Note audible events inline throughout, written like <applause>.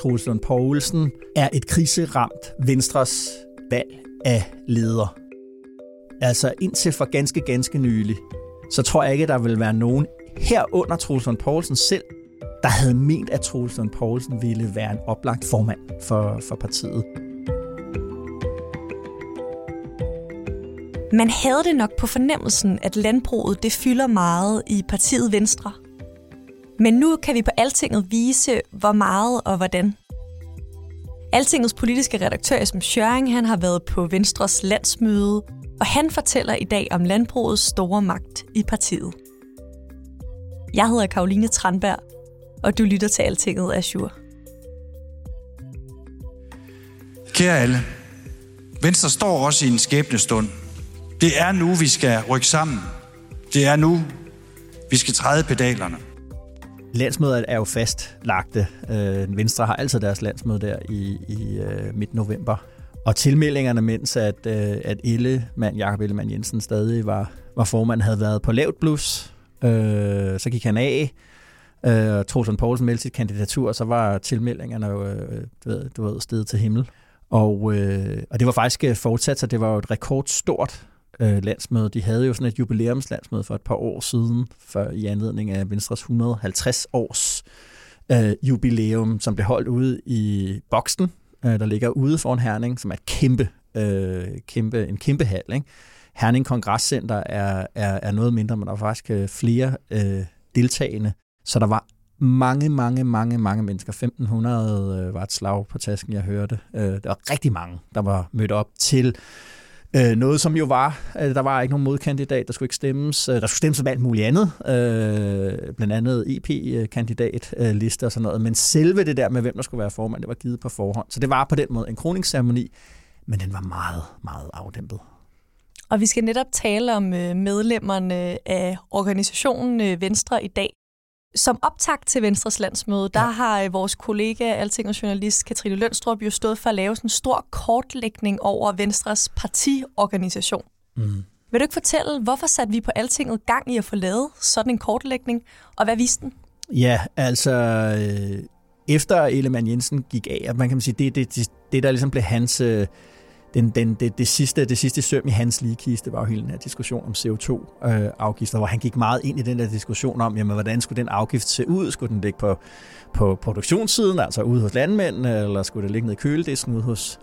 Troels Lund Poulsen er et kriseramt Venstres valg af leder. Altså indtil for ganske, ganske nylig, så tror jeg ikke, der vil være nogen herunder Troels Lund Poulsen selv, der havde ment, at Troels Lund Poulsen ville være en oplagt formand for, for partiet. Man havde det nok på fornemmelsen, at landbruget det fylder meget i partiet Venstre. Men nu kan vi på Altinget vise, hvor meget og hvordan. Altingets politiske redaktør Esben Schøring han har været på Venstres landsmøde, og han fortæller i dag om landbrugets store magt i partiet. Jeg hedder Karoline Tranberg, og du lytter til Altinget Azure. Kære alle, Venstre står også i en skæbnestund. Det er nu, vi skal rykke sammen. Det er nu, vi skal træde pedalerne. Landsmødet er jo fastlagte. Øh, Venstre har altid deres landsmøde der i, i øh, midt november. Og tilmeldingerne, mens at, uh, at Ellemann, Jakob Ellemann Jensen stadig var, var formand, havde været på lavt blus. Øh, så gik han af. Øh, uh, Troelsen Poulsen meldte sit kandidatur, og så var tilmeldingerne jo øh, du ved, du ved, stedet til himmel. Og, øh, og det var faktisk fortsat, så det var jo et rekordstort øh, landsmøde. De havde jo sådan et jubilæumslandsmøde for et par år siden, for i anledning af Venstres 150 års øh, jubilæum, som blev holdt ude i Boksten, øh, der ligger ude foran Herning, som er et kæmpe, øh, kæmpe, en kæmpe hal. Ikke? Herning Kongresscenter er, er, er noget mindre, men der var faktisk øh, flere øh, deltagende. Så der var mange, mange, mange, mange mennesker. 1500 øh, var et slag på tasken, jeg hørte. Øh, der var rigtig mange, der var mødt op til Øh, noget, som jo var, øh, der var ikke nogen modkandidat, der skulle ikke stemmes. Øh, der skulle stemmes om alt muligt andet, øh, blandt andet EP-kandidatliste og sådan noget. Men selve det der med, hvem der skulle være formand, det var givet på forhånd. Så det var på den måde en kroningsceremoni, men den var meget, meget afdæmpet. Og vi skal netop tale om øh, medlemmerne af organisationen øh, Venstre i dag. Som optakt til Venstres landsmøde, der ja. har øh, vores kollega, Altingers journalist Katrine Lønstrup, jo stået for at lave sådan en stor kortlægning over Venstres partiorganisation. Mm. Vil du ikke fortælle, hvorfor satte vi på Altinget gang i at få lavet sådan en kortlægning, og hvad viste den? Ja, altså øh, efter Ellemann Jensen gik af, at man kan sige, det, det, det, det der ligesom blev hans... Øh, den, den, det, det, sidste, det sidste søm i hans ligekiste var jo hele den her diskussion om CO2-afgifter, øh, hvor han gik meget ind i den der diskussion om, jamen, hvordan skulle den afgift se ud? Skulle den ligge på, på produktionssiden, altså ude hos landmændene, eller skulle det ligge ned i køledisken ude hos,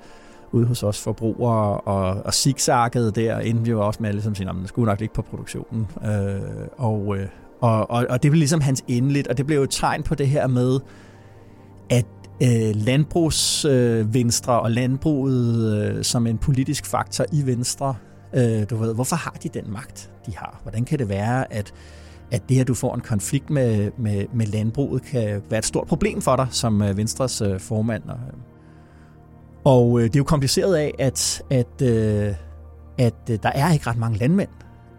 ude hos os forbrugere, og, og zigzaggede der, inden vi var også med at ligesom sige, at den skulle nok ligge på produktionen. Øh, og, øh, og, og, og det blev ligesom hans endeligt, og det blev jo et tegn på det her med, at øh, landbrugsvenstre øh, og landbruget øh, som en politisk faktor i Venstre. Øh, du ved, hvorfor har de den magt, de har? Hvordan kan det være, at at det, at du får en konflikt med, med, med landbruget, kan være et stort problem for dig som øh, Venstres øh, formand. Og, øh, og øh, det er jo kompliceret af, at, at, øh, at øh, der er ikke ret mange landmænd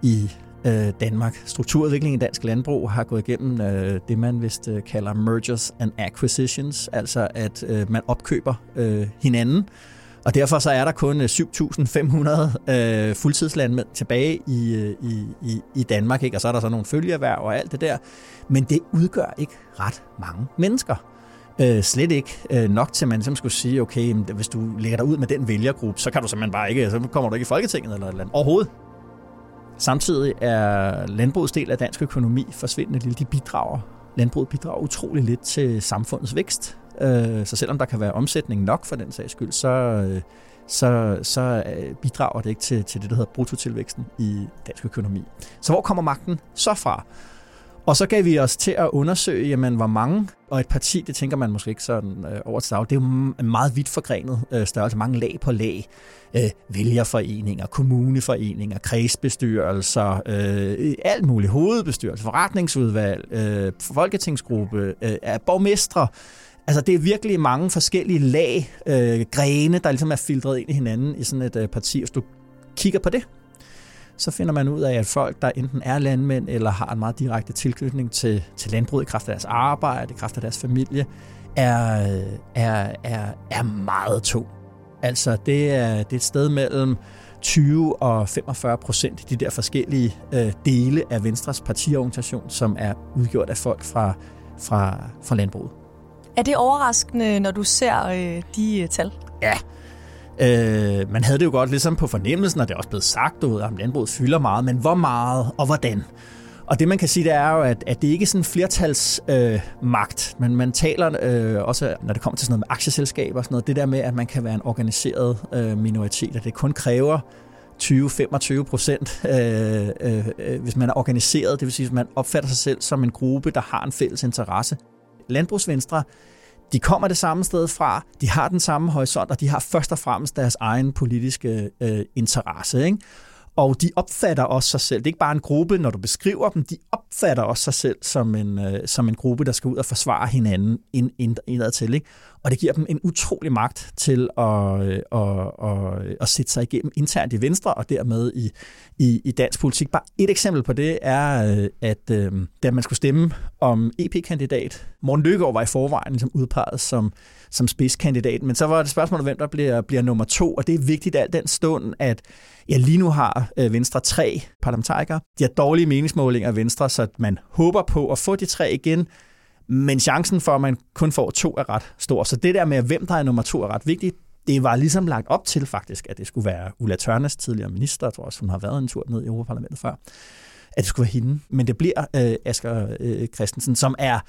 i øh, Danmark. Strukturudviklingen i dansk landbrug har gået igennem øh, det, man vist øh, kalder mergers and acquisitions, altså at øh, man opkøber øh, hinanden. Og derfor så er der kun øh, 7.500 øh, fuldtidslandmænd tilbage i, øh, i, i, i Danmark, ikke? og så er der så nogle følgeerhverv og alt det der. Men det udgør ikke ret mange mennesker. Øh, slet ikke øh, nok til, at man ligesom skulle sige, okay, hvis du lægger dig ud med den vælgergruppe, så kan du simpelthen bare ikke, så kommer du ikke i Folketinget eller eller andet. Overhovedet. Samtidig er landbrugets del af dansk økonomi forsvindende lille. De bidrager, landbruget bidrager utrolig lidt til samfundets vækst. Øh, så selvom der kan være omsætning nok for den sags skyld, så, øh, så, så øh, bidrager det ikke til, til det, der hedder bruttotilvæksten i dansk økonomi. Så hvor kommer magten så fra? Og så gav vi os til at undersøge, jamen, hvor mange, og et parti, det tænker man måske ikke sådan øh, over til dag, det er jo en meget vidt forgrenet øh, størrelse, mange lag på lag. Øh, vælgerforeninger, kommuneforeninger, kredsbestyrelser, øh, alt muligt, hovedbestyrelse, forretningsudvalg, øh, folketingsgruppe, øh, borgmestre, Altså, det er virkelig mange forskellige lag, øh, grene, der ligesom er filtreret ind i hinanden i sådan et øh, parti. Hvis du kigger på det, så finder man ud af, at folk, der enten er landmænd eller har en meget direkte tilknytning til, til landbruget i kraft af deres arbejde, i kraft af deres familie, er, er, er, er meget tung. Altså, det er, det er et sted mellem 20 og 45 procent de der forskellige øh, dele af Venstres partiorganisation, som er udgjort af folk fra, fra, fra landbruget. Er det overraskende, når du ser øh, de øh, tal? Ja, Øh, man havde det jo godt ligesom på fornemmelsen, og det er også blevet sagt, at landbruget fylder meget, men hvor meget og hvordan? Og det man kan sige, det er jo, at, at det ikke er sådan en flertalsmagt, øh, men man taler øh, også, når det kommer til sådan noget med aktieselskaber og sådan noget, det der med, at man kan være en organiseret øh, minoritet, at det kun kræver 20-25 procent, øh, øh, øh, hvis man er organiseret, det vil sige, at man opfatter sig selv som en gruppe, der har en fælles interesse. Landbrugsvenstre de kommer det samme sted fra, de har den samme horisont, og de har først og fremmest deres egen politiske øh, interesse. Ikke? Og de opfatter også sig selv. Det er ikke bare en gruppe, når du beskriver dem, de opfatter også sig selv som en, øh, som en gruppe, der skal ud og forsvare hinanden ind, ind, indad til. Ikke? Og det giver dem en utrolig magt til at, øh, at, at, øh, at sætte sig igennem internt i Venstre, og dermed i, i, i dansk politik. Bare et eksempel på det er, øh, at øh, da man skulle stemme om EP-kandidat, Morten Løkkegaard var i forvejen ligesom udpeget som, som spidskandidat, men så var det spørgsmålet, hvem der bliver, bliver nummer to, og det er vigtigt alt den stund, at ja, lige nu har Venstre tre parlamentarikere. De har dårlige meningsmålinger af Venstre, så man håber på at få de tre igen, men chancen for, at man kun får to, er ret stor. Så det der med, hvem der er nummer to, er ret vigtigt. Det var ligesom lagt op til faktisk, at det skulle være Ulla Tørnes, tidligere minister, jeg tror også, hun har været en tur ned i Europaparlamentet før, at det skulle være hende. Men det bliver øh, Asger øh, Christensen, som er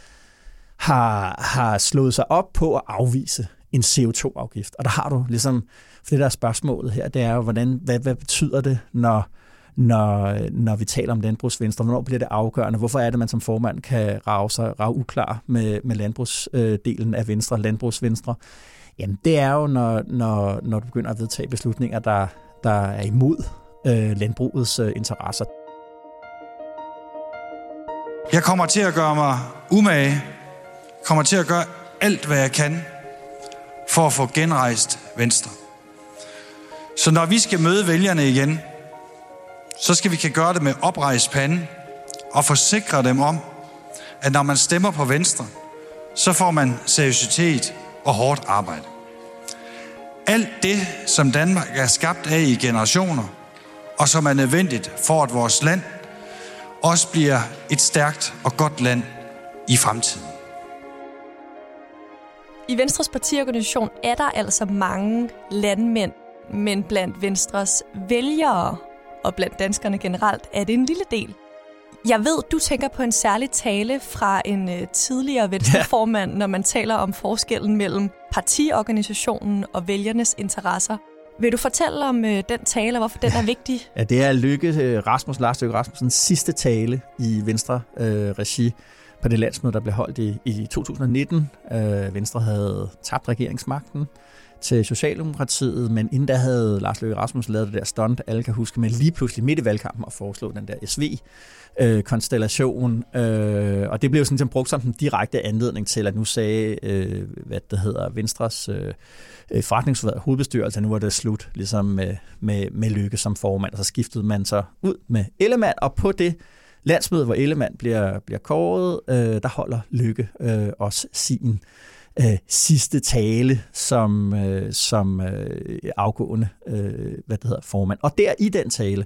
har, har slået sig op på at afvise en CO2-afgift. Og der har du ligesom, for det der spørgsmålet her, det er jo, hvordan, hvad, hvad betyder det, når når, når vi taler om landbrugsvenstre? Hvornår bliver det afgørende? Hvorfor er det, man som formand kan rave sig rave uklar med, med landbrugsdelen af Venstre, landbrugsvenstre? Jamen, det er jo, når, når, når du begynder at vedtage beslutninger, der, der er imod øh, landbrugets øh, interesser. Jeg kommer til at gøre mig umage, kommer til at gøre alt, hvad jeg kan, for at få genrejst Venstre. Så når vi skal møde vælgerne igen, så skal vi kan gøre det med oprejst pande og forsikre dem om, at når man stemmer på Venstre, så får man seriøsitet og hårdt arbejde. Alt det, som Danmark er skabt af i generationer, og som er nødvendigt for, at vores land også bliver et stærkt og godt land i fremtiden. I Venstres partiorganisation er der altså mange landmænd, men blandt Venstres vælgere og blandt danskerne generelt er det en lille del. Jeg ved, du tænker på en særlig tale fra en uh, tidligere venstreformand, ja. når man taler om forskellen mellem partiorganisationen og vælgernes interesser. Vil du fortælle om uh, den tale, og hvorfor den er vigtig? <laughs> Ja, det er Lykke uh, Rasmus, Lars Lykke Rasmussens sidste tale i Venstre-regi uh, på det landsmøde, der blev holdt i, i 2019. Uh, Venstre havde tabt regeringsmagten til Socialdemokratiet, men inden da havde Lars Løkke Rasmussen lavet det der stunt, alle kan huske, med lige pludselig midt i valgkampen at foreslå den der SV-konstellation. Øh, øh, og det blev sådan ligesom brugt som den direkte anledning til, at nu sagde, øh, hvad det hedder, Venstres øh, øh forretningsudvalg, hovedbestyrelse, nu var det slut ligesom med, med, med Løkke som formand, og så skiftede man så ud med Ellemann, og på det landsmøde, hvor Ellemann bliver, bliver kåret, øh, der holder Lykke øh, også sin øh, sidste tale som, øh, som øh, afgående øh, hvad det hedder, formand. Og der i den tale,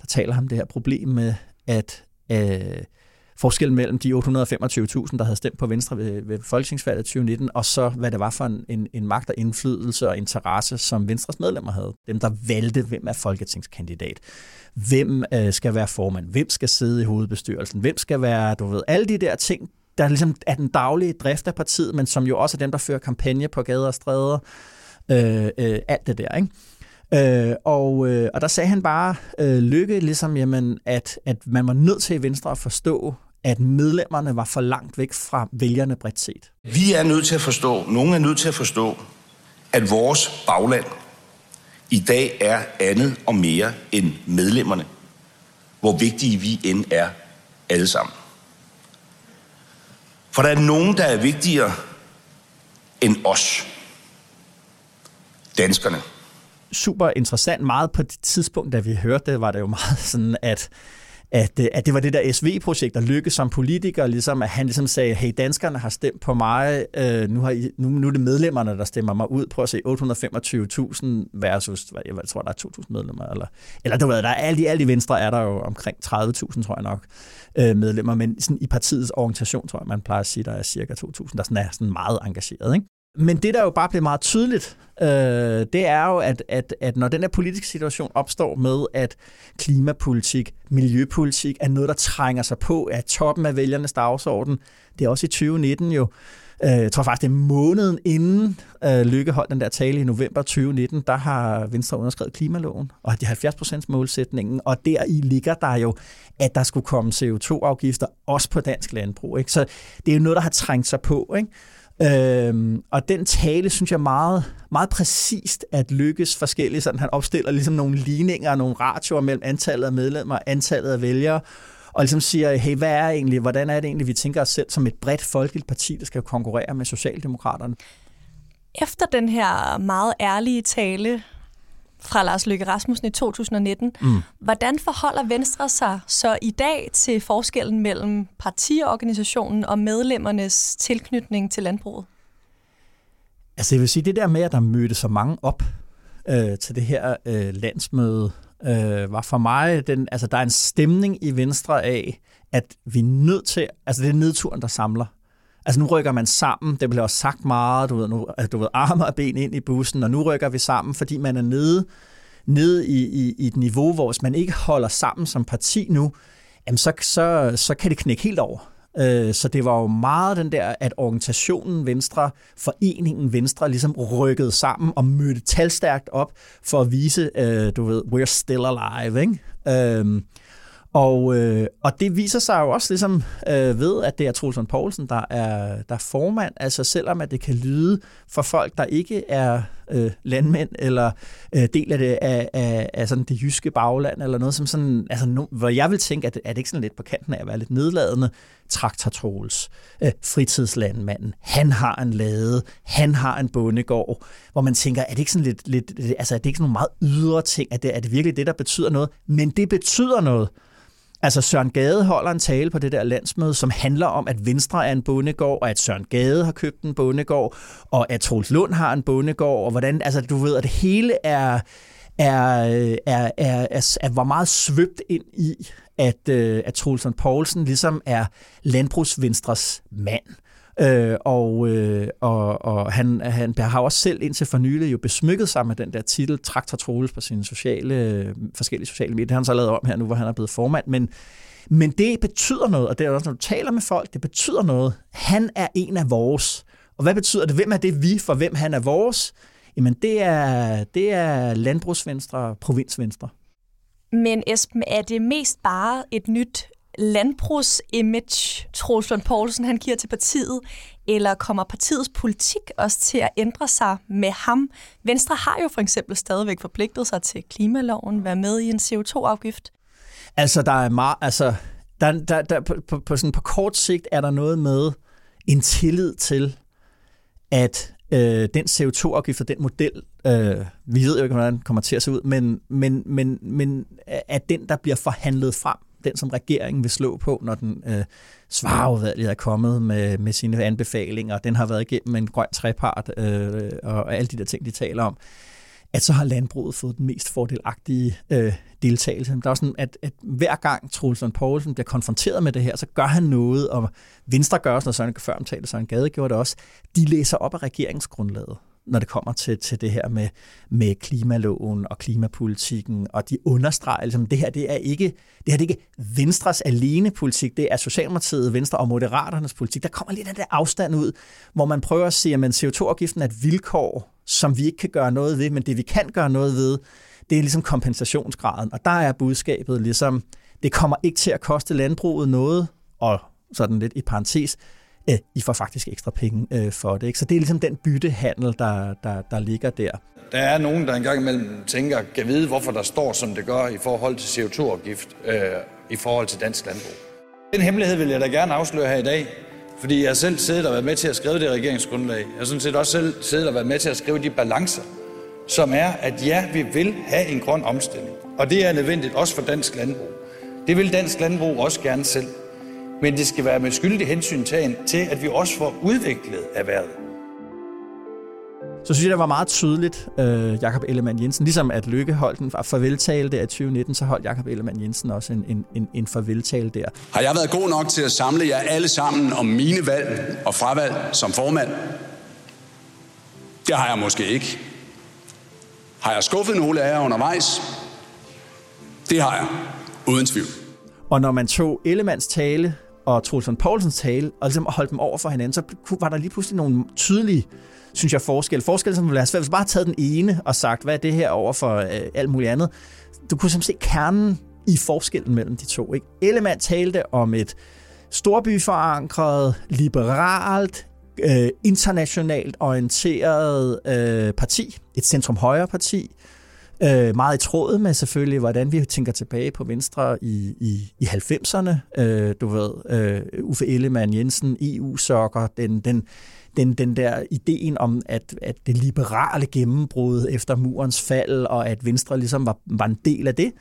der taler han det her problem med, at øh, forskellen mellem de 825.000, der havde stemt på Venstre ved, ved folketingsvalget 2019, og så hvad det var for en, en, en magt og indflydelse og interesse, som Venstres medlemmer havde. Dem, der valgte, hvem er folketingskandidat. Hvem øh, skal være formand? Hvem skal sidde i hovedbestyrelsen? Hvem skal være, du ved, alle de der ting, der ligesom er den daglige drift af partiet, men som jo også er dem, der fører kampagne på gader og stræder. Øh, øh, alt det der, ikke? Øh, og, øh, og der sagde han bare, øh, lykke ligesom, jamen, at, at man var nødt til i Venstre at forstå, at medlemmerne var for langt væk fra vælgerne bredt set. Vi er nødt til at forstå, nogen er nødt til at forstå, at vores bagland i dag er andet og mere end medlemmerne, hvor vigtige vi end er alle sammen. For der er nogen, der er vigtigere end os. Danskerne. Super interessant. Meget på det tidspunkt, da vi hørte det, var det jo meget sådan, at at, øh, at det var det der SV-projekt, der lykkedes som politiker, ligesom, at han ligesom sagde, hey, danskerne har stemt på mig, øh, nu, har I, nu, nu er det medlemmerne, der stemmer mig ud. Prøv at se, 825.000 versus, jeg tror, der er 2.000 medlemmer. Eller, eller du ved, der er alt i, alt i Venstre er der jo omkring 30.000, tror jeg nok, øh, medlemmer, men sådan i partiets organisation, tror jeg, man plejer at sige, der er cirka 2.000, der sådan er sådan meget engageret. Ikke? Men det, der jo bare bliver meget tydeligt, øh, det er jo, at, at, at når den her politiske situation opstår med, at klimapolitik, miljøpolitik er noget, der trænger sig på af toppen af vælgernes dagsorden, det er også i 2019 jo, øh, jeg tror faktisk, det er måneden inden øh, Lykke holdt den der tale i november 2019, der har Venstre underskrevet klimaloven, og de 70% målsætningen, og der i ligger der jo, at der skulle komme CO2-afgifter også på dansk landbrug. Ikke? Så det er jo noget, der har trængt sig på. Ikke? Øhm, og den tale, synes jeg meget, meget præcist at lykkes forskelligt. Sådan, han opstiller ligesom nogle ligninger og nogle ratioer mellem antallet af medlemmer og antallet af vælgere, og ligesom siger, hey, hvad er egentlig, hvordan er det egentlig, vi tænker os selv som et bredt folkeligt parti, der skal konkurrere med Socialdemokraterne? Efter den her meget ærlige tale fra Lars Løkke Rasmussen i 2019. Mm. Hvordan forholder Venstre sig så i dag til forskellen mellem partiorganisationen og medlemmernes tilknytning til landbruget? Altså jeg vil sige, det der med, at der mødte så mange op øh, til det her øh, landsmøde, øh, var for mig, den, altså der er en stemning i Venstre af, at vi er nødt til, altså det er nedturen, der samler. Altså nu rykker man sammen, det bliver også sagt meget, du ved, nu, du ved arme og ben ind i bussen, og nu rykker vi sammen, fordi man er nede, nede i, i, i et niveau, hvor hvis man ikke holder sammen som parti nu, jamen så, så, så kan det knække helt over. Øh, så det var jo meget den der, at organisationen Venstre, foreningen Venstre, ligesom rykkede sammen og mødte talstærkt op for at vise, øh, du ved, we're still alive, ikke? Øhm, og, øh, og det viser sig jo også ligesom øh, ved, at det er Troels Poulsen, der er, der er formand. Altså selvom at det kan lyde for folk, der ikke er øh, landmænd eller øh, del af det af, af, af sådan det jyske bagland eller noget som sådan, altså no, hvor jeg vil tænke, at er det ikke sådan lidt på kanten af at være lidt nedladende, Traktor Troels, øh, fritidslandmanden, han har en lade, han har en bondegård, hvor man tænker, er det ikke sådan lidt, lidt altså er det ikke sådan nogle meget ydre ting, at det, er det virkelig det, der betyder noget? Men det betyder noget. Altså Søren Gade holder en tale på det der landsmøde, som handler om, at Venstre er en bondegård, og at Søren Gade har købt en bondegård, og at Troels Lund har en bondegård, og hvordan, altså du ved, at det hele er, er, er, er, er, er var meget svøbt ind i, at, øh, at Troels Poulsen ligesom er landbrugsvenstres mand. Øh, og øh, og, og han, han har også selv indtil for nylig jo besmykket sig med den der titel Traktor Troels på sine sociale, forskellige sociale medier. Det har han så lavet om her nu, hvor han er blevet formand. Men, men det betyder noget, og det er også, når du taler med folk, det betyder noget. Han er en af vores. Og hvad betyder det? Hvem er det vi, for hvem han er vores? Jamen, det er, det er landbrugsvenstre, provinsvenstre. Men Esben, er det mest bare et nyt landbrugsimage, Troels Lund Poulsen han giver til partiet, eller kommer partiets politik også til at ændre sig med ham? Venstre har jo for eksempel stadigvæk forpligtet sig til klimaloven, være med i en CO2-afgift. Altså, der er meget, altså, der, der, der, på, på, på, sådan, på kort sigt er der noget med en tillid til, at øh, den CO2-afgift og den model, øh, vi ved jo ikke, hvordan den kommer til at se ud, men, men, men, men øh, at den, der bliver forhandlet frem, den, som regeringen vil slå på, når den øh, svarudvalget er kommet med, med sine anbefalinger. Den har været igennem en grøn trepart øh, og alle de der ting, de taler om at så har landbruget fået den mest fordelagtige øh, deltagelse. Der er sådan, at, at hver gang Troels Poulsen bliver konfronteret med det her, så gør han noget, og Venstre gør også noget, sådan før omtalte, Søren Gade gjorde det også. De læser op af regeringsgrundlaget når det kommer til, til det her med, med klimaloven og klimapolitikken, og de understreger, ligesom, det her det er ikke det her det er ikke Venstres alene politik, det er Socialdemokratiet, Venstre og Moderaternes politik. Der kommer lidt af det afstand ud, hvor man prøver at sige, at CO2-afgiften er et vilkår, som vi ikke kan gøre noget ved, men det vi kan gøre noget ved, det er ligesom kompensationsgraden. Og der er budskabet ligesom, det kommer ikke til at koste landbruget noget, og sådan lidt i parentes, øh, I får faktisk ekstra penge øh, for det. Ikke? Så det er ligesom den byttehandel, der, der, der ligger der. Der er nogen, der engang imellem tænker, kan vide, hvorfor der står, som det gør i forhold til CO2-afgift, øh, i forhold til dansk landbrug. Den hemmelighed vil jeg da gerne afsløre her i dag, fordi jeg selv siddet og været med til at skrive det regeringsgrundlag. Jeg har sådan set også selv siddet og været med til at skrive de balancer, som er, at ja, vi vil have en grøn omstilling. Og det er nødvendigt også for dansk landbrug. Det vil dansk landbrug også gerne selv. Men det skal være med skyldig hensyn til, at vi også får udviklet erhvervet. Så synes jeg, det var meget tydeligt, øh, Jakob Ellemann Jensen. Ligesom at Lykke holdt en farveltale der i 2019, så holdt Jakob Ellemann Jensen også en, en, en, en farveltale der. Har jeg været god nok til at samle jer alle sammen om mine valg og fravalg som formand? Det har jeg måske ikke. Har jeg skuffet nogle af jer undervejs? Det har jeg, uden tvivl. Og når man tog Ellemanns tale og Troels Poulsens tale, og ligesom holdt dem over for hinanden, så var der lige pludselig nogle tydelige synes jeg, forskel. Forskel, som ville have svært, hvis bare taget den ene og sagt, hvad er det her over for øh, alt muligt andet. Du kunne simpelthen se kernen i forskellen mellem de to. Ikke? Ellemann talte om et storbyforankret, liberalt, øh, internationalt orienteret øh, parti, et centrum-højre parti, øh, meget i tråd med selvfølgelig, hvordan vi tænker tilbage på Venstre i, i, i 90'erne. Øh, du ved, øh, Uffe Ellemann Jensen, EU-sokker, den, den den, den der ideen om, at, at det liberale gennembrud efter murens fald, og at Venstre ligesom var, var en del af det.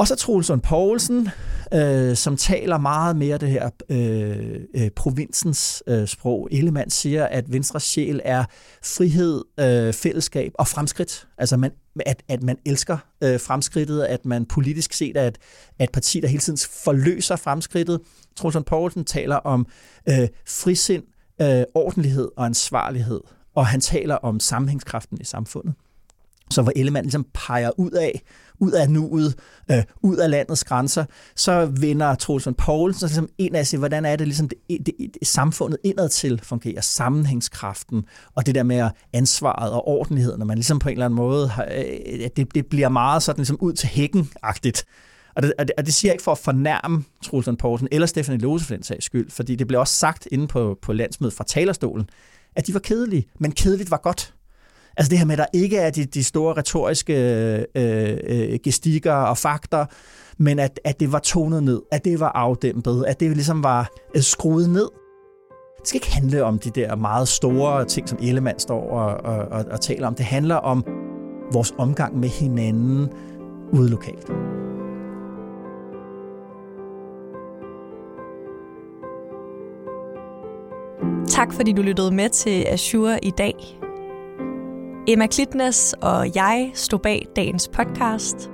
Og så Troelsen Poulsen, øh, som taler meget mere det her øh, øh, provinsens øh, sprog. Ellemann siger, at Venstres sjæl er frihed, øh, fællesskab og fremskridt. Altså man, at, at man elsker øh, fremskridtet, at man politisk set er et, er et parti, der hele tiden forløser fremskridtet. Troelsen Poulsen taler om øh, frisind, øh, ordentlighed og ansvarlighed, og han taler om sammenhængskraften i samfundet. Så hvor Ellemann ligesom peger ud af, ud af nuet, øh, ud af landets grænser, så vender Troels Poulsen ligesom ind af sig, hvordan er det ligesom det, det, det, samfundet indad til fungerer, sammenhængskraften, og det der med ansvaret og ordentligheden, når man ligesom på en eller anden måde, har, øh, det, det bliver meget sådan ligesom ud til hækken-agtigt. Og det, og, det, og det siger jeg ikke for at fornærme Troels Poulsen eller Stefanie Lose for den sags skyld, fordi det blev også sagt inde på, på landsmødet fra talerstolen, at de var kedelige, men kedeligt var godt. Altså det her med, at der ikke er de, de store retoriske øh, øh, gestikker og fakter, men at, at det var tonet ned, at det var afdæmpet, at det ligesom var øh, skruet ned. Det skal ikke handle om de der meget store ting, som Ellemann står og, og, og, og taler om. Det handler om vores omgang med hinanden ude lokalt. Tak fordi du lyttede med til Azure i dag. Emma Klitnes og jeg stod bag dagens podcast.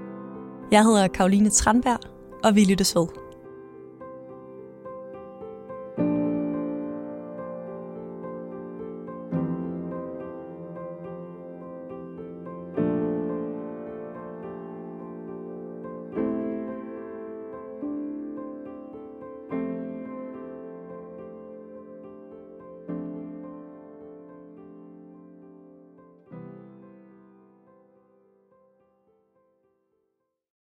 Jeg hedder Karoline Tranberg, og vi lyttes ved.